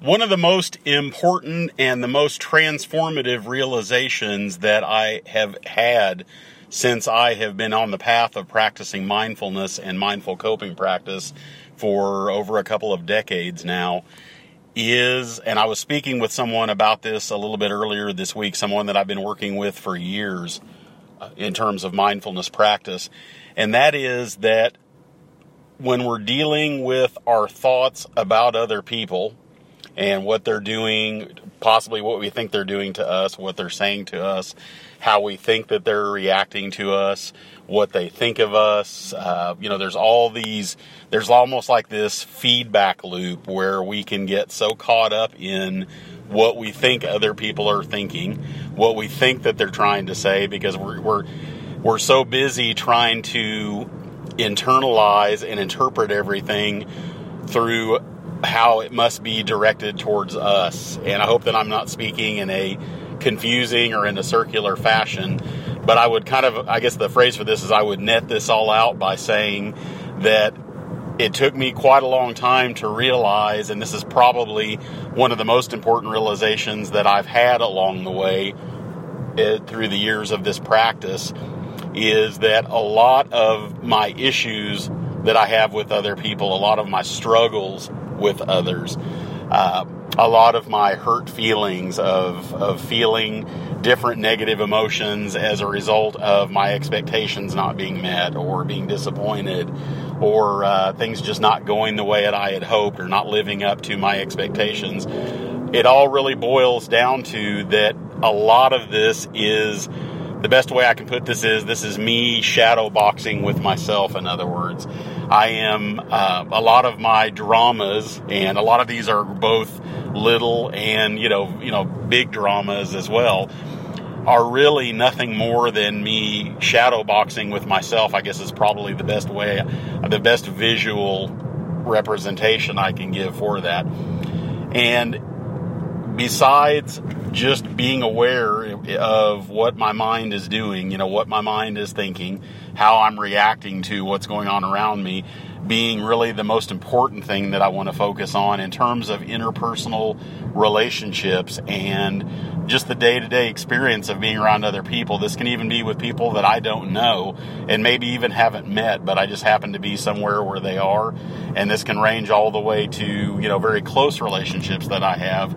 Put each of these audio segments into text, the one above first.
One of the most important and the most transformative realizations that I have had since I have been on the path of practicing mindfulness and mindful coping practice for over a couple of decades now is, and I was speaking with someone about this a little bit earlier this week, someone that I've been working with for years uh, in terms of mindfulness practice, and that is that when we're dealing with our thoughts about other people and what they're doing, possibly what we think they're doing to us, what they're saying to us, how we think that they're reacting to us, what they think of us. Uh, you know, there's all these, there's almost like this feedback loop where we can get so caught up in what we think other people are thinking, what we think that they're trying to say, because we're, we're, we're so busy trying to internalize and interpret everything through how it must be directed towards us. And I hope that I'm not speaking in a confusing or in a circular fashion. But I would kind of, I guess the phrase for this is I would net this all out by saying that it took me quite a long time to realize, and this is probably one of the most important realizations that I've had along the way uh, through the years of this practice, is that a lot of my issues that I have with other people, a lot of my struggles with others, uh, a lot of my hurt feelings of, of feeling different negative emotions as a result of my expectations not being met or being disappointed or uh, things just not going the way that I had hoped or not living up to my expectations. It all really boils down to that a lot of this is the best way I can put this is this is me shadow boxing with myself, in other words. I am uh, a lot of my dramas, and a lot of these are both little and you know you know big dramas as well, are really nothing more than me shadow boxing with myself. I guess is probably the best way, the best visual representation I can give for that. And besides just being aware of what my mind is doing, you know, what my mind is thinking, how I'm reacting to what's going on around me, being really the most important thing that I want to focus on in terms of interpersonal relationships and just the day to day experience of being around other people. This can even be with people that I don't know and maybe even haven't met, but I just happen to be somewhere where they are. And this can range all the way to, you know, very close relationships that I have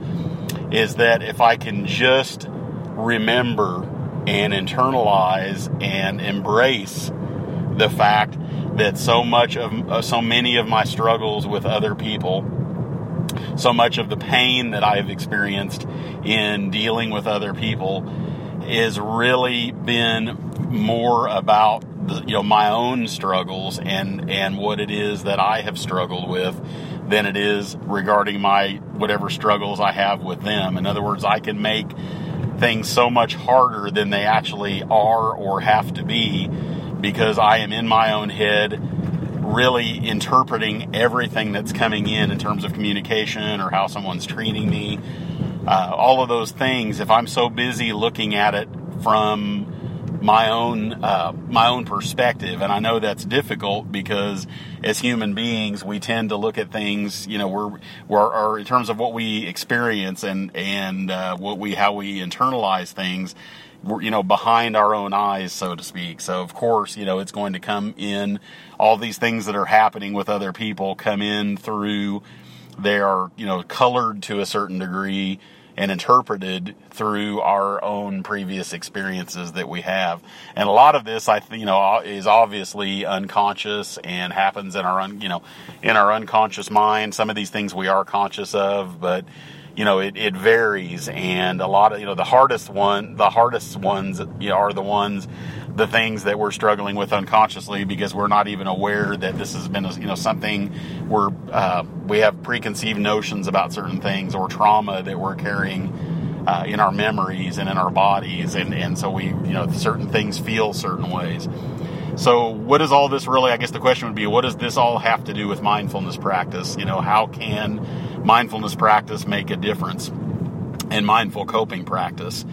is that if I can just remember and internalize and embrace the fact that so much of uh, so many of my struggles with other people so much of the pain that I've experienced in dealing with other people has really been more about the, you know my own struggles and and what it is that I have struggled with than it is regarding my whatever struggles I have with them. In other words, I can make things so much harder than they actually are or have to be because I am in my own head really interpreting everything that's coming in in terms of communication or how someone's treating me. Uh, all of those things, if I'm so busy looking at it from my own uh, my own perspective, and I know that's difficult because as human beings we tend to look at things, you know, we're we're in terms of what we experience and and uh, what we how we internalize things, we're, you know, behind our own eyes, so to speak. So of course, you know, it's going to come in. All these things that are happening with other people come in through. They are, you know, colored to a certain degree and interpreted through our own previous experiences that we have. And a lot of this, I you know, is obviously unconscious and happens in our, un, you know, in our unconscious mind. Some of these things we are conscious of, but you know, it, it varies. And a lot of, you know, the hardest one, the hardest ones you know, are the ones, the things that we're struggling with unconsciously because we're not even aware that this has been, you know, something where uh, we have preconceived notions about certain things or trauma that we're carrying uh, in our memories and in our bodies. And, and so we, you know, certain things feel certain ways. So, what does all this really? I guess the question would be, what does this all have to do with mindfulness practice? You know, how can mindfulness practice make a difference and mindful coping practice?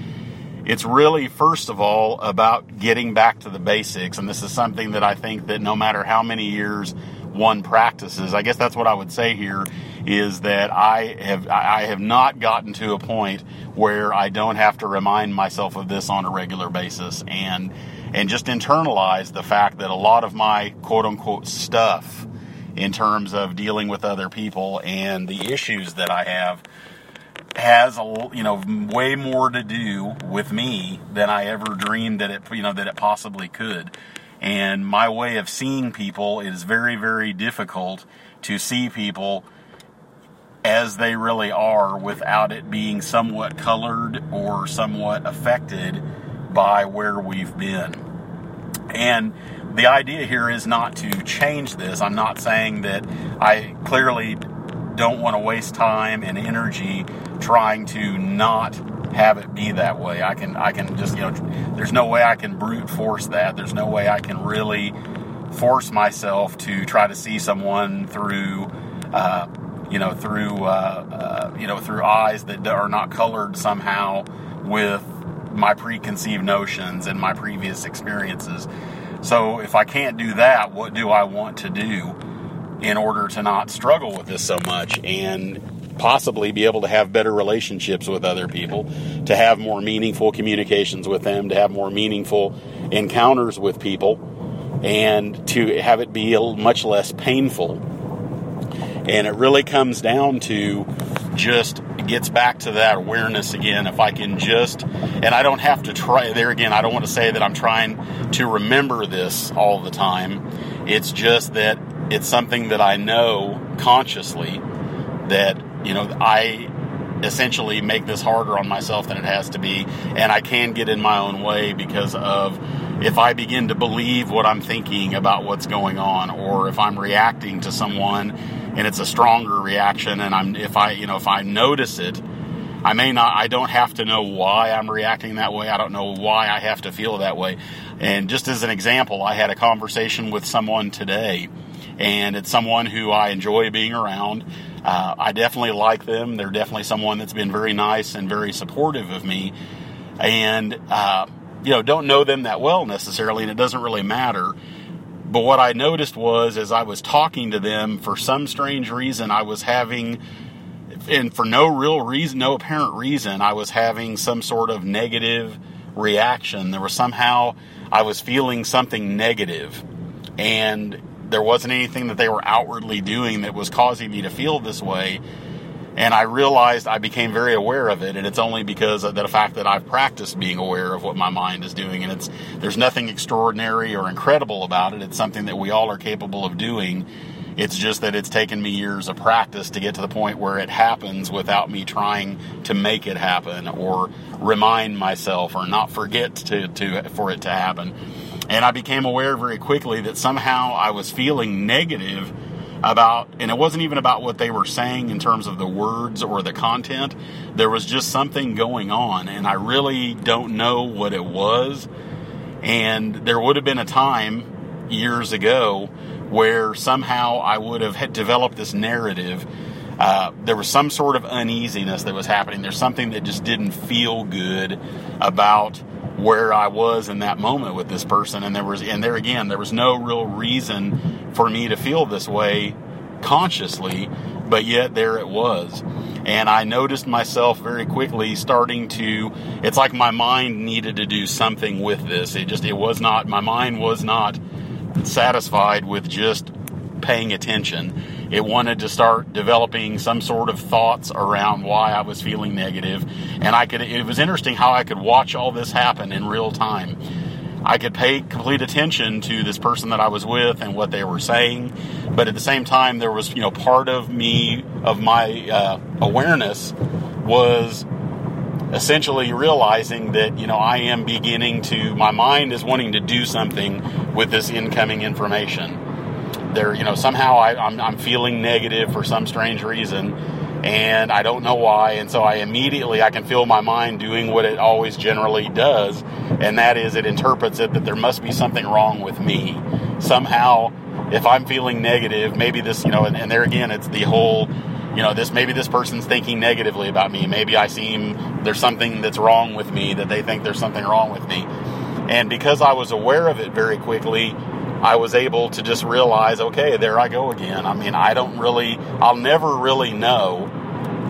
It's really, first of all, about getting back to the basics. And this is something that I think that no matter how many years one practices. I guess that's what I would say here is that I have I have not gotten to a point where I don't have to remind myself of this on a regular basis and and just internalize the fact that a lot of my quote unquote stuff in terms of dealing with other people and the issues that I have has a you know way more to do with me than I ever dreamed that it you know that it possibly could. And my way of seeing people is very very difficult to see people as they really are without it being somewhat colored or somewhat affected by where we've been. And the idea here is not to change this. I'm not saying that I clearly don't want to waste time and energy trying to not have it be that way. I can I can just you know there's no way I can brute force that. There's no way I can really force myself to try to see someone through uh, you know through uh, uh, you know through eyes that are not colored somehow with my preconceived notions and my previous experiences. So if I can't do that, what do I want to do in order to not struggle with this so much and possibly be able to have better relationships with other people, to have more meaningful communications with them, to have more meaningful encounters with people, and to have it be much less painful. And it really comes down to just gets back to that awareness again. If I can just, and I don't have to try, there again, I don't want to say that I'm trying to remember this all the time. It's just that it's something that I know consciously that you know, I essentially make this harder on myself than it has to be, and I can get in my own way because of if I begin to believe what I'm thinking about what's going on, or if I'm reacting to someone and it's a stronger reaction, and I'm if I you know if I notice it. I may not, I don't have to know why I'm reacting that way. I don't know why I have to feel that way. And just as an example, I had a conversation with someone today, and it's someone who I enjoy being around. Uh, I definitely like them. They're definitely someone that's been very nice and very supportive of me. And, uh, you know, don't know them that well necessarily, and it doesn't really matter. But what I noticed was as I was talking to them, for some strange reason, I was having, and for no real reason, no apparent reason, I was having some sort of negative reaction. There was somehow, I was feeling something. And there wasn't anything that they were outwardly doing that was causing me to feel this way. And I realized I became very aware of it, and it's only because of the fact that I've practiced being aware of what my mind is doing. And it's there's nothing extraordinary or incredible about it. It's something that we all are capable of doing. It's just that it's taken me years of practice to get to the point where it happens without me trying to make it happen or remind myself or not forget to, to for it to happen. And I became aware very quickly that somehow I was feeling negative about, and it wasn't even about what they were saying in terms of the words or the content. There was just something going on, and I really don't know what it was. And there would have been a time years ago where somehow I would have developed this narrative. Uh, there was some sort of uneasiness that was happening. There's something that just didn't feel good about where I was in that moment with this person. And there was, and there again, there was no real reason for me to feel this way consciously, but yet there it was. And I noticed myself very quickly starting to, it's like my mind needed to do something with this. It just, it was not, my mind was not satisfied with just paying attention it wanted to start developing some sort of thoughts around why I was feeling negative. And I could, it was interesting how I could watch all this happen in real time. I could pay complete attention to this person that I was with and what they were saying, but at the same time, there was, you know, part of me, of my uh, awareness was essentially realizing that, you know, I am beginning to, my mind is wanting to do something with this incoming information there, you know, somehow I, I'm, I'm feeling negative for some strange reason and I don't know why. And so I immediately I can feel my mind doing what it always generally does, and that is it interprets it that there must be something wrong with me. Somehow, if I'm feeling negative, maybe this, you know, and, and there again, it's the whole, you know, this maybe this person's thinking negatively about me. Maybe I seem there's something that's wrong with me that they think there's something wrong with me. And because I was aware of it very quickly, I was able to just realize, okay, there I go again. I mean, I don't really, I'll never really know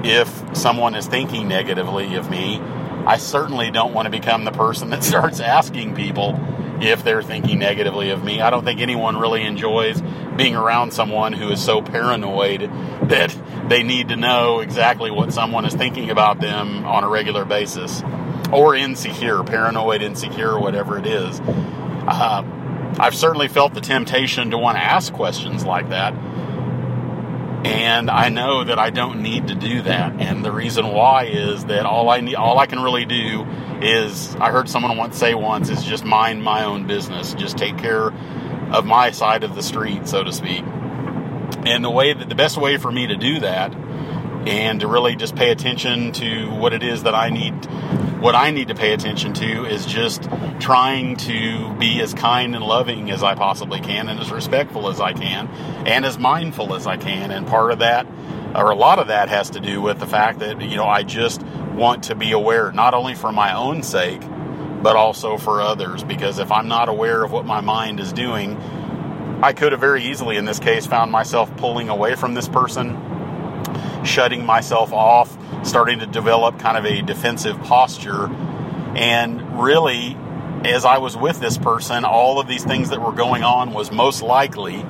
if someone is thinking negatively of me. I certainly don't want to become the person that starts asking people if they're thinking negatively of me. I don't think anyone really enjoys being around someone who is so paranoid that they need to know exactly what someone is thinking about them on a regular basis. Or insecure, paranoid, insecure, whatever it is. Uh, I've certainly felt the temptation to want to ask questions like that. And I know that I don't need to do that. And the reason why is that all I need, all I can really do is, I heard someone once say once, is just mind my own business. Just take care of my side of the street, so to speak. And the way that the best way for me to do that and to really just pay attention to what it is that I need what I need to pay attention to is just trying to be as kind and loving as I possibly can and as respectful as I can and as mindful as I can. And part of that, or a lot of that, has to do with the fact that, you know, I just want to be aware, not only for my own sake, but also for others. Because if I'm not aware of what my mind is doing, I could have very easily, in this case, found myself pulling away from this person shutting myself off, starting to develop kind of a defensive posture. And really, as I was with this person, all of these things that were going on was most likely,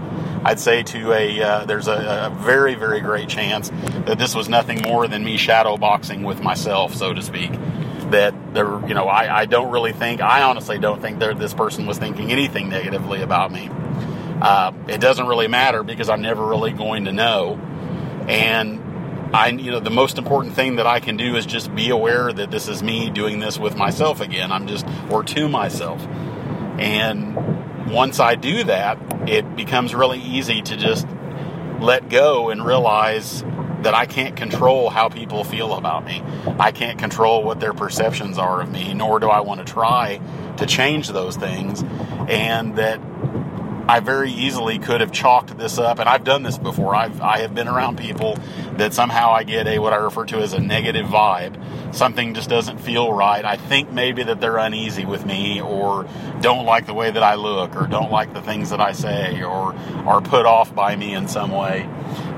I'd say to a, uh, there's a, a, very, very great chance that this was nothing more than me shadow boxing with myself, so to speak. That there, you know, I, I don't really think, I honestly don't think that this person was thinking anything negatively about me. Uh, it doesn't really matter because I'm never really going to know. And I, you know, the most important thing that I can do is just be aware that this is me doing this with myself again. I'm just, or to myself. And once I do that, it becomes really easy to just let go and realize that I can't control how people feel about me. I can't control what their perceptions are of me, nor do I want to try to change those things. And that I very easily could have chalked this up, and I've done this before. I've I have been around people that somehow I get a what I refer to as a negative vibe. Something just doesn't feel right. I think maybe that they're uneasy with me, or don't like the way that I look, or don't like the things that I say, or are put off by me in some way.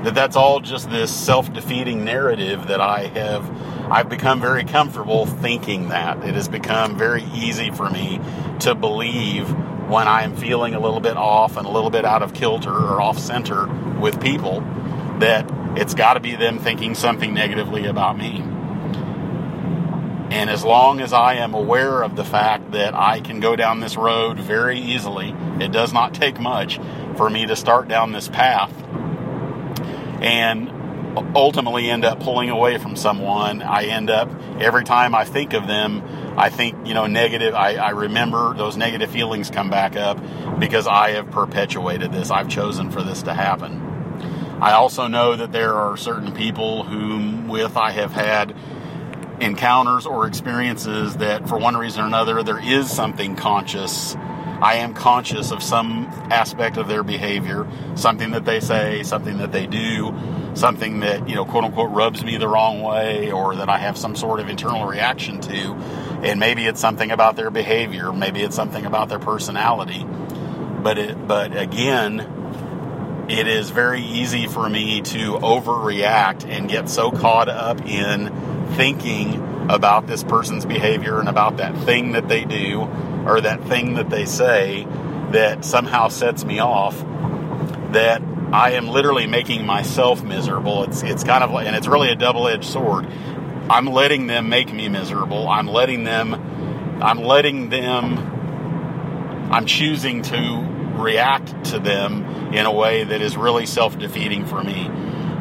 That that's all just this self-defeating narrative that I have. I've become very comfortable thinking that it has become very easy for me to believe when I am feeling a little bit off and a little bit out of kilter or off center with people, that it's got to be them thinking something negatively about me. And as long as I am aware of the fact that I can go down this road very easily, it does not take much for me to start down this path and ultimately end up pulling away from someone. I end up, every time I think of them, I think, you know, negative, I, I remember those negative feelings come back up because I have perpetuated this. I've chosen for this to happen. I also know that there are certain people whom with I have had encounters or experiences that for one reason or another there is something conscious I am conscious of some aspect of their behavior, something that they say, something that they do, something that, you know, quote unquote rubs me the wrong way or that I have some sort of internal reaction to. And maybe it's something about their behavior, maybe it's something about their personality. But it, but again, it is very easy for me to overreact and get so caught up in thinking about this person's behavior and about that thing that they do or that thing that they say that somehow sets me off that I am literally making myself miserable. It's it's kind of like, and it's really a double-edged sword. I'm letting them make me miserable. I'm letting them I'm letting them I'm choosing to react to them in a way that is really self-defeating for me.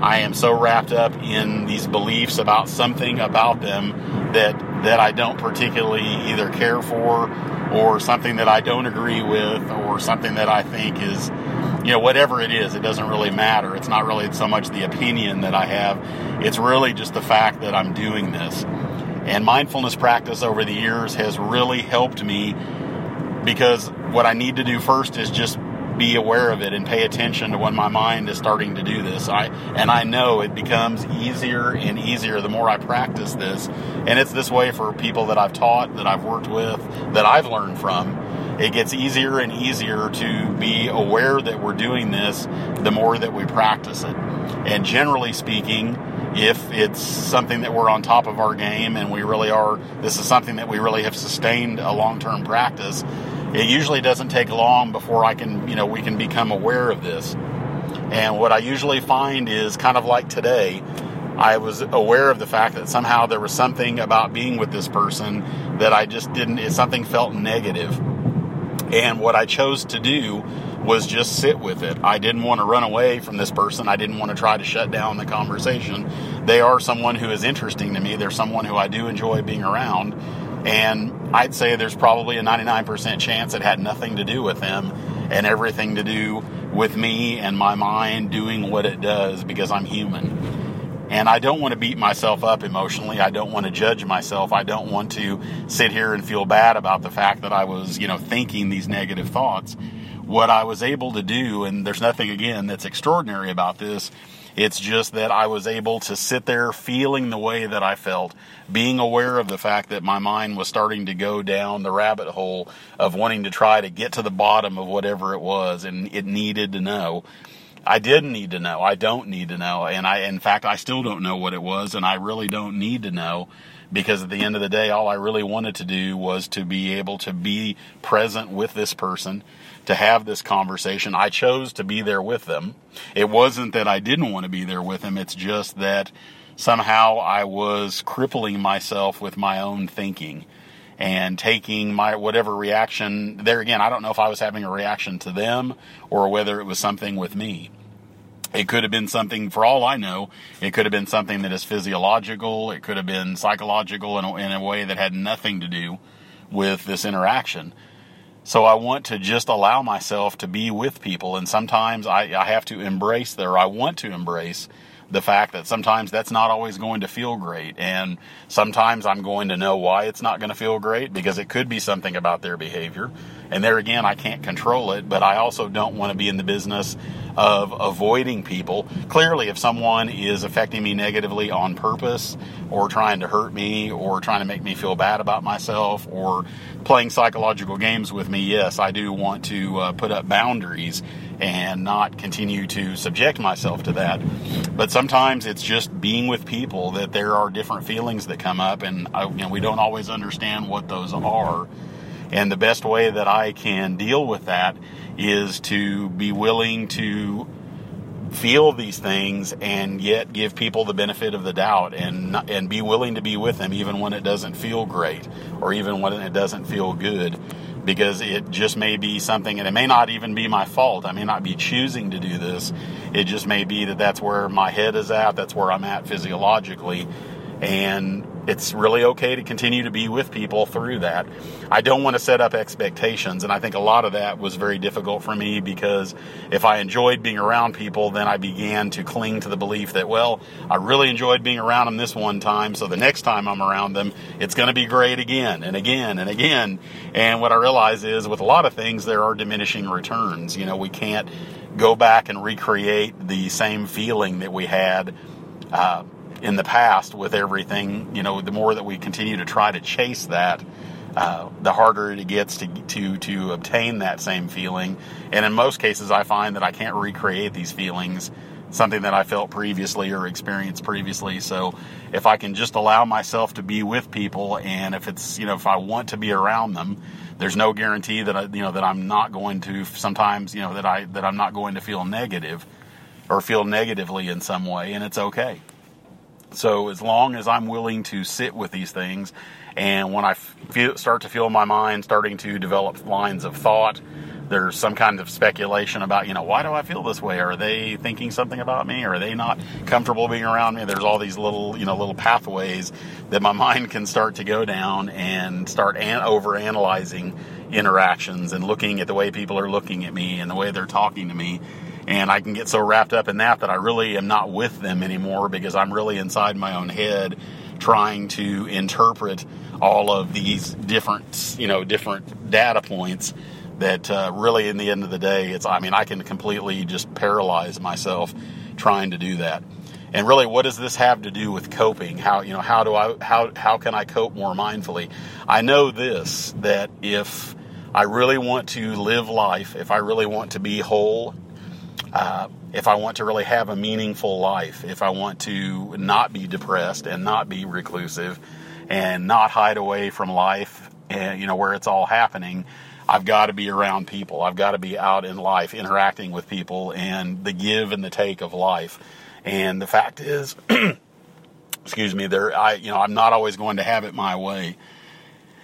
I am so wrapped up in these beliefs about something about them that that I don't particularly either care for or something that I don't agree with or something that I think is you know whatever it is it doesn't really matter. It's not really so much the opinion that I have. It's really just the fact that I'm doing this. And mindfulness practice over the years has really helped me because what I need to do first is just be aware of it and pay attention to when my mind is starting to do this. I and I know it becomes easier and easier the more I practice this. And it's this way for people that I've taught, that I've worked with, that I've learned from. it gets easier and easier to be aware that we're doing this the more that we practice it. And generally speaking, if it's something that we're on top of our game and we really are, this is something that we really have sustained a long term practice, it usually doesn't take long before I can, you know, we can become aware of this. And what I usually find is kind of like today, I was aware of the fact that somehow there was something about being with this person that I just didn't, it, something felt negative. And what I chose to do was just sit with it. I didn't want to run away from this person. I didn't want to try to shut down the conversation. They are someone who is interesting to me. They're someone who I do enjoy being around. And I'd say there's probably a 99% chance it had nothing to do with them and everything to do with me and my mind doing what it does because I'm human. And I don't want to beat myself up emotionally. I don't want to judge myself. I don't want to sit here and feel bad about the fact that I was, you know, thinking these negative thoughts. What I was able to do, and there's nothing again that's extraordinary about this, it's just that I was able to sit there feeling the way that I felt, being aware of the fact that my mind was starting to go down the rabbit hole of wanting to try to get to the bottom of whatever it was and it needed to know. I didn't need to know. I don't need to know. And I, in fact, I still don't know what it was, and I really don't need to know because at the end of the day, all I really wanted to do was to be able to be present with this person, to have this conversation. I chose to be there with them. It wasn't that I didn't want to be there with them, it's just that somehow I was crippling myself with my own thinking and taking my whatever reaction there again i don't know if i was having a reaction to them or whether it was something with me it could have been something for all i know it could have been something that is physiological it could have been psychological in a, in a way that had nothing to do with this interaction so I want to just allow myself to be with people, and sometimes I, I have to embrace there. I want to embrace the fact that sometimes that's not always going to feel great. And sometimes I'm going to know why it's not going to feel great because it could be something about their behavior. And there again, I can't control it, but I also don't want to be in the business of avoiding people. Clearly, if someone is affecting me negatively on purpose or trying to hurt me or trying to make me feel bad about myself or playing psychological games with me, yes, I do want to uh, put up boundaries and not continue to subject myself to that. But sometimes it's just being with people that there are different feelings that come up, and I, you know, we don't always understand what those are. And the best way that I can deal with that is to be willing to feel these things and yet give people the benefit of the doubt and and be willing to be with them even when it doesn't feel great or even when it doesn't feel good because it just may be something, and it may not even be my fault. I may not be choosing to do this. It just may be that that's where my head is at, that's where I'm at physiologically. And it's really okay to continue to be with people through that. I don't want to set up expectations, and I think a lot of that was very difficult for me because if I enjoyed being around people, then I began to cling to the belief that, well, I really enjoyed being around them this one time, so the next time I'm around them, it's going to be great again and again and again. And what I realize is with a lot of things, there are diminishing returns. You know, we can't go back and recreate the same feeling that we had. Uh, in the past with everything, you know, the more that we continue to try to chase that, uh, the harder it gets to, to to obtain that same feeling. And in most cases, I find that I can't recreate these feelings, something that I felt previously or experienced previously. So if I can just allow myself to be with people, and if it's you know if I want to be around them, there's no guarantee that I you know that I'm not going to sometimes you know that I that I'm not going to feel negative or feel negatively in some way, and it's okay. So as long as I'm willing to sit with these things, and when I feel, start to feel my mind starting to develop lines of thought, there's some kind of speculation about, you know, why do I feel this way? Are they thinking something about me? Are they not comfortable being around me? There's all these little, you know, little pathways that my mind can start to go down and start an- over analyzing interactions and looking at the way people are looking at me and the way they're talking to me and I can get so wrapped up in that that I really am not with them anymore because I'm really inside my own head trying to interpret all of these different, you know, different data points that uh, really in the end of the day, it's, I mean, I can completely just paralyze myself trying to do that. And really, what does this have to do with coping? How, you know, how do I, how, how can I cope more mindfully? I know this, that if I really want to live life, if I really want to be whole, uh, if I want to really have a meaningful life, if I want to not be depressed and not be reclusive and not hide away from life and you know where it's all happening, I've got to be around people. I've got to be out in life interacting with people and the give and the take of life. And the fact is excuse me, there I you know, I'm not always going to have it my way.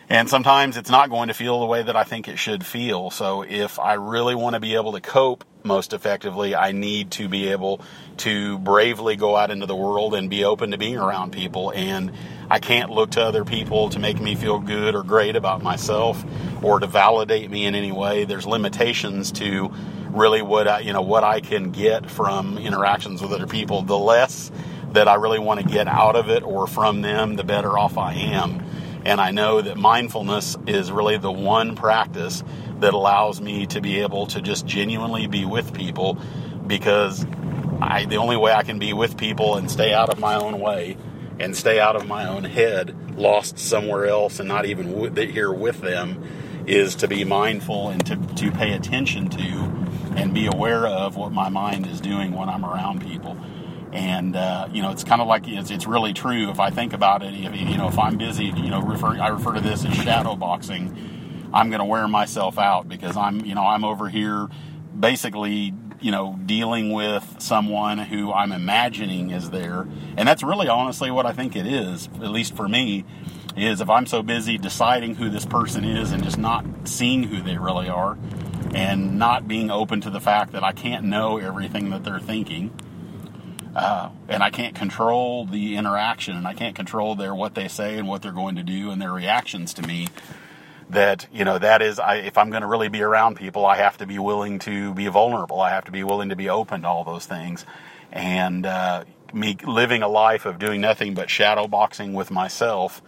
And sometimes it's not going to feel the way that I think it should feel. So if I really want to be able to cope most effectively, I need to be able to bravely go out into the world and be open to being around people. And I can't look to other people to make me feel good or great about myself or to validate me in any way. There's limitations to really what I, you know, what I can get from interactions with other people. The less that I really want to get out of it or from them, the better off I am. And I know that mindfulness is really the one practice that allows me to be able to just genuinely be with people because I, the only way I can be with people and stay out of my own way and stay out of my own head, lost somewhere else and not even here with them, is to be mindful and to, to pay attention to and be aware of what my mind is doing when I'm around people. And uh, you know, it's kind of like it's, it's really true. If I think about it, if, you know, if I'm busy, you know, refer, I refer to this as shadow boxing. I'm going to wear myself out because I'm, you know, I'm over here basically, you know, dealing with someone who I'm imagining is there, and that's really honestly what I think it is. At least for me, is if I'm so busy deciding who this person is and just not seeing who they really are, and not being open to the fact that I can't know everything that they're thinking uh, and I can't control the interaction, and I can't control their what they say and what they're going to do and their reactions to me. That you know, that is, I, if I'm going to really be around people, I have to be willing to be vulnerable. I have to be willing to be open to all those things, and uh, me living a life of doing nothing but shadow boxing with myself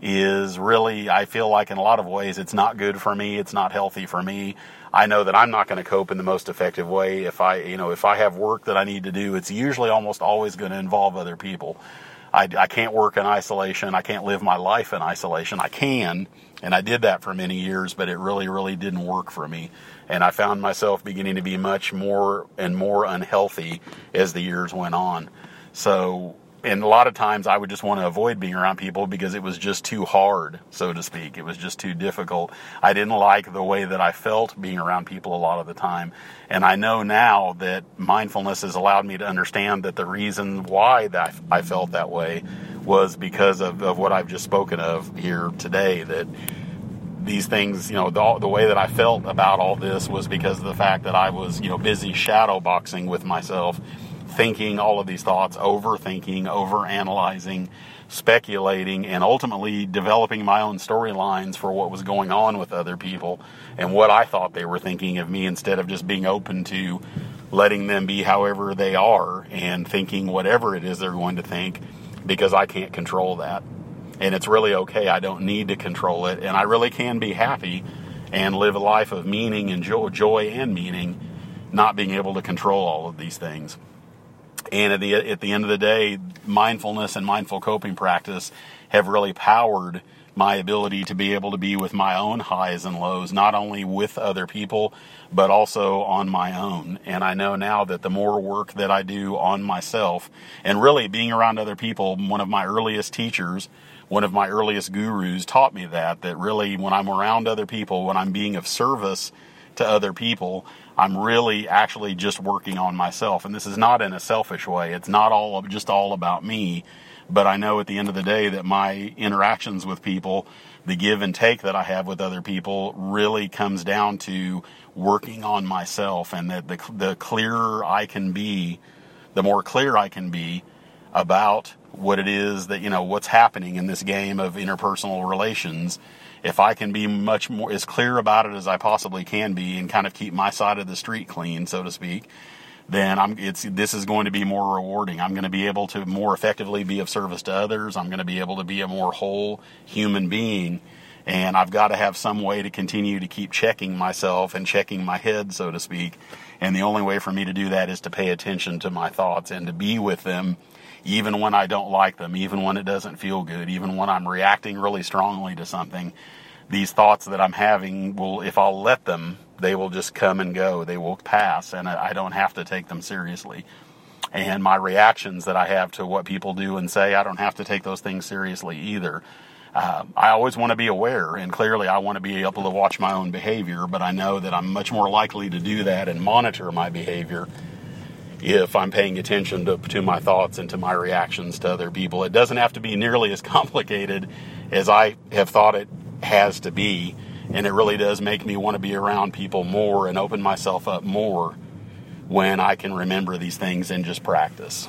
is really, I feel like in a lot of ways, it's not good for me. It's not healthy for me. I know that I'm not going to cope in the most effective way. If I, you know, if I have work that I need to do, it's usually almost always going to involve other people. I, I can't work in isolation. I can't live my life in isolation. I can, and I did that for many years, but it really, really didn't work for me. And I found myself beginning to be much more and more unhealthy as the years went on. So and a lot of times I would just want to avoid being around people because it was just too hard, so to speak. It was just too difficult. I didn't like the way that I felt being around people a lot of the time. And I know now that mindfulness has allowed me to understand that the reason why that I felt that way was because of, of what I've just spoken of here today. That these things, you know, the, the way that I felt about all this was because of the fact that I was, you know, busy shadow boxing with myself thinking all of these thoughts, overthinking, overanalyzing, speculating, and ultimately developing my own storylines for what was going on with other people and what I thought they were thinking of me instead of just being open to letting them be however they are and thinking whatever it is they're going to think because I can't control that. And it's really okay. I don't need to control it. And I really can be happy and live a life of meaning and joy, joy and meaning, not being able to control all of these things. And at the at the end of the day, mindfulness and mindful coping practice have really powered my ability to be able to be with my own highs and lows, not only with other people, but also on my own. And I know now that the more work that I do on myself, and really being around other people, one of my earliest teachers, one of my earliest gurus taught me that, that really when I'm around other people, when I'm being of service to other people, I'm really actually just working on myself. And this is not in a selfish way. It's not all just all about me. But I know at the end of the day that my interactions with people, the give and take that I have with other people really comes down to working on myself and that the, the clearer I can be, the more clear I can be about what it is that, you know, what's happening in this game of interpersonal relations if I can be much more as clear about it as I possibly can be and kind of keep my side of the street clean, so to speak, then I'm it's this is going to be more rewarding. I'm going to be able to more effectively be of service to others. I'm going to be able to be a more whole human being. And I've got to have some way to continue to keep checking myself and checking my head, so to speak. And the only way for me to do that is to pay attention to my thoughts and to be with them even when I don't like them, even when it doesn't feel good, even when I'm reacting really strongly to something, these thoughts that I'm having will, if I'll let them, they will just come and go. They will pass, and I don't have to take them seriously. And my reactions that I have to what people do and say, I don't have to take those things seriously either. Uh, I always want to be aware, and clearly I want to be able to watch my own behavior, but I know that I'm much more likely to do that and monitor my behavior if I'm paying attention to, to my thoughts and to my reactions to other people. It doesn't have to be nearly as complicated as I have thought it has to be, and it really does make me want to be around people more and open myself up more when I can remember these things and just practice.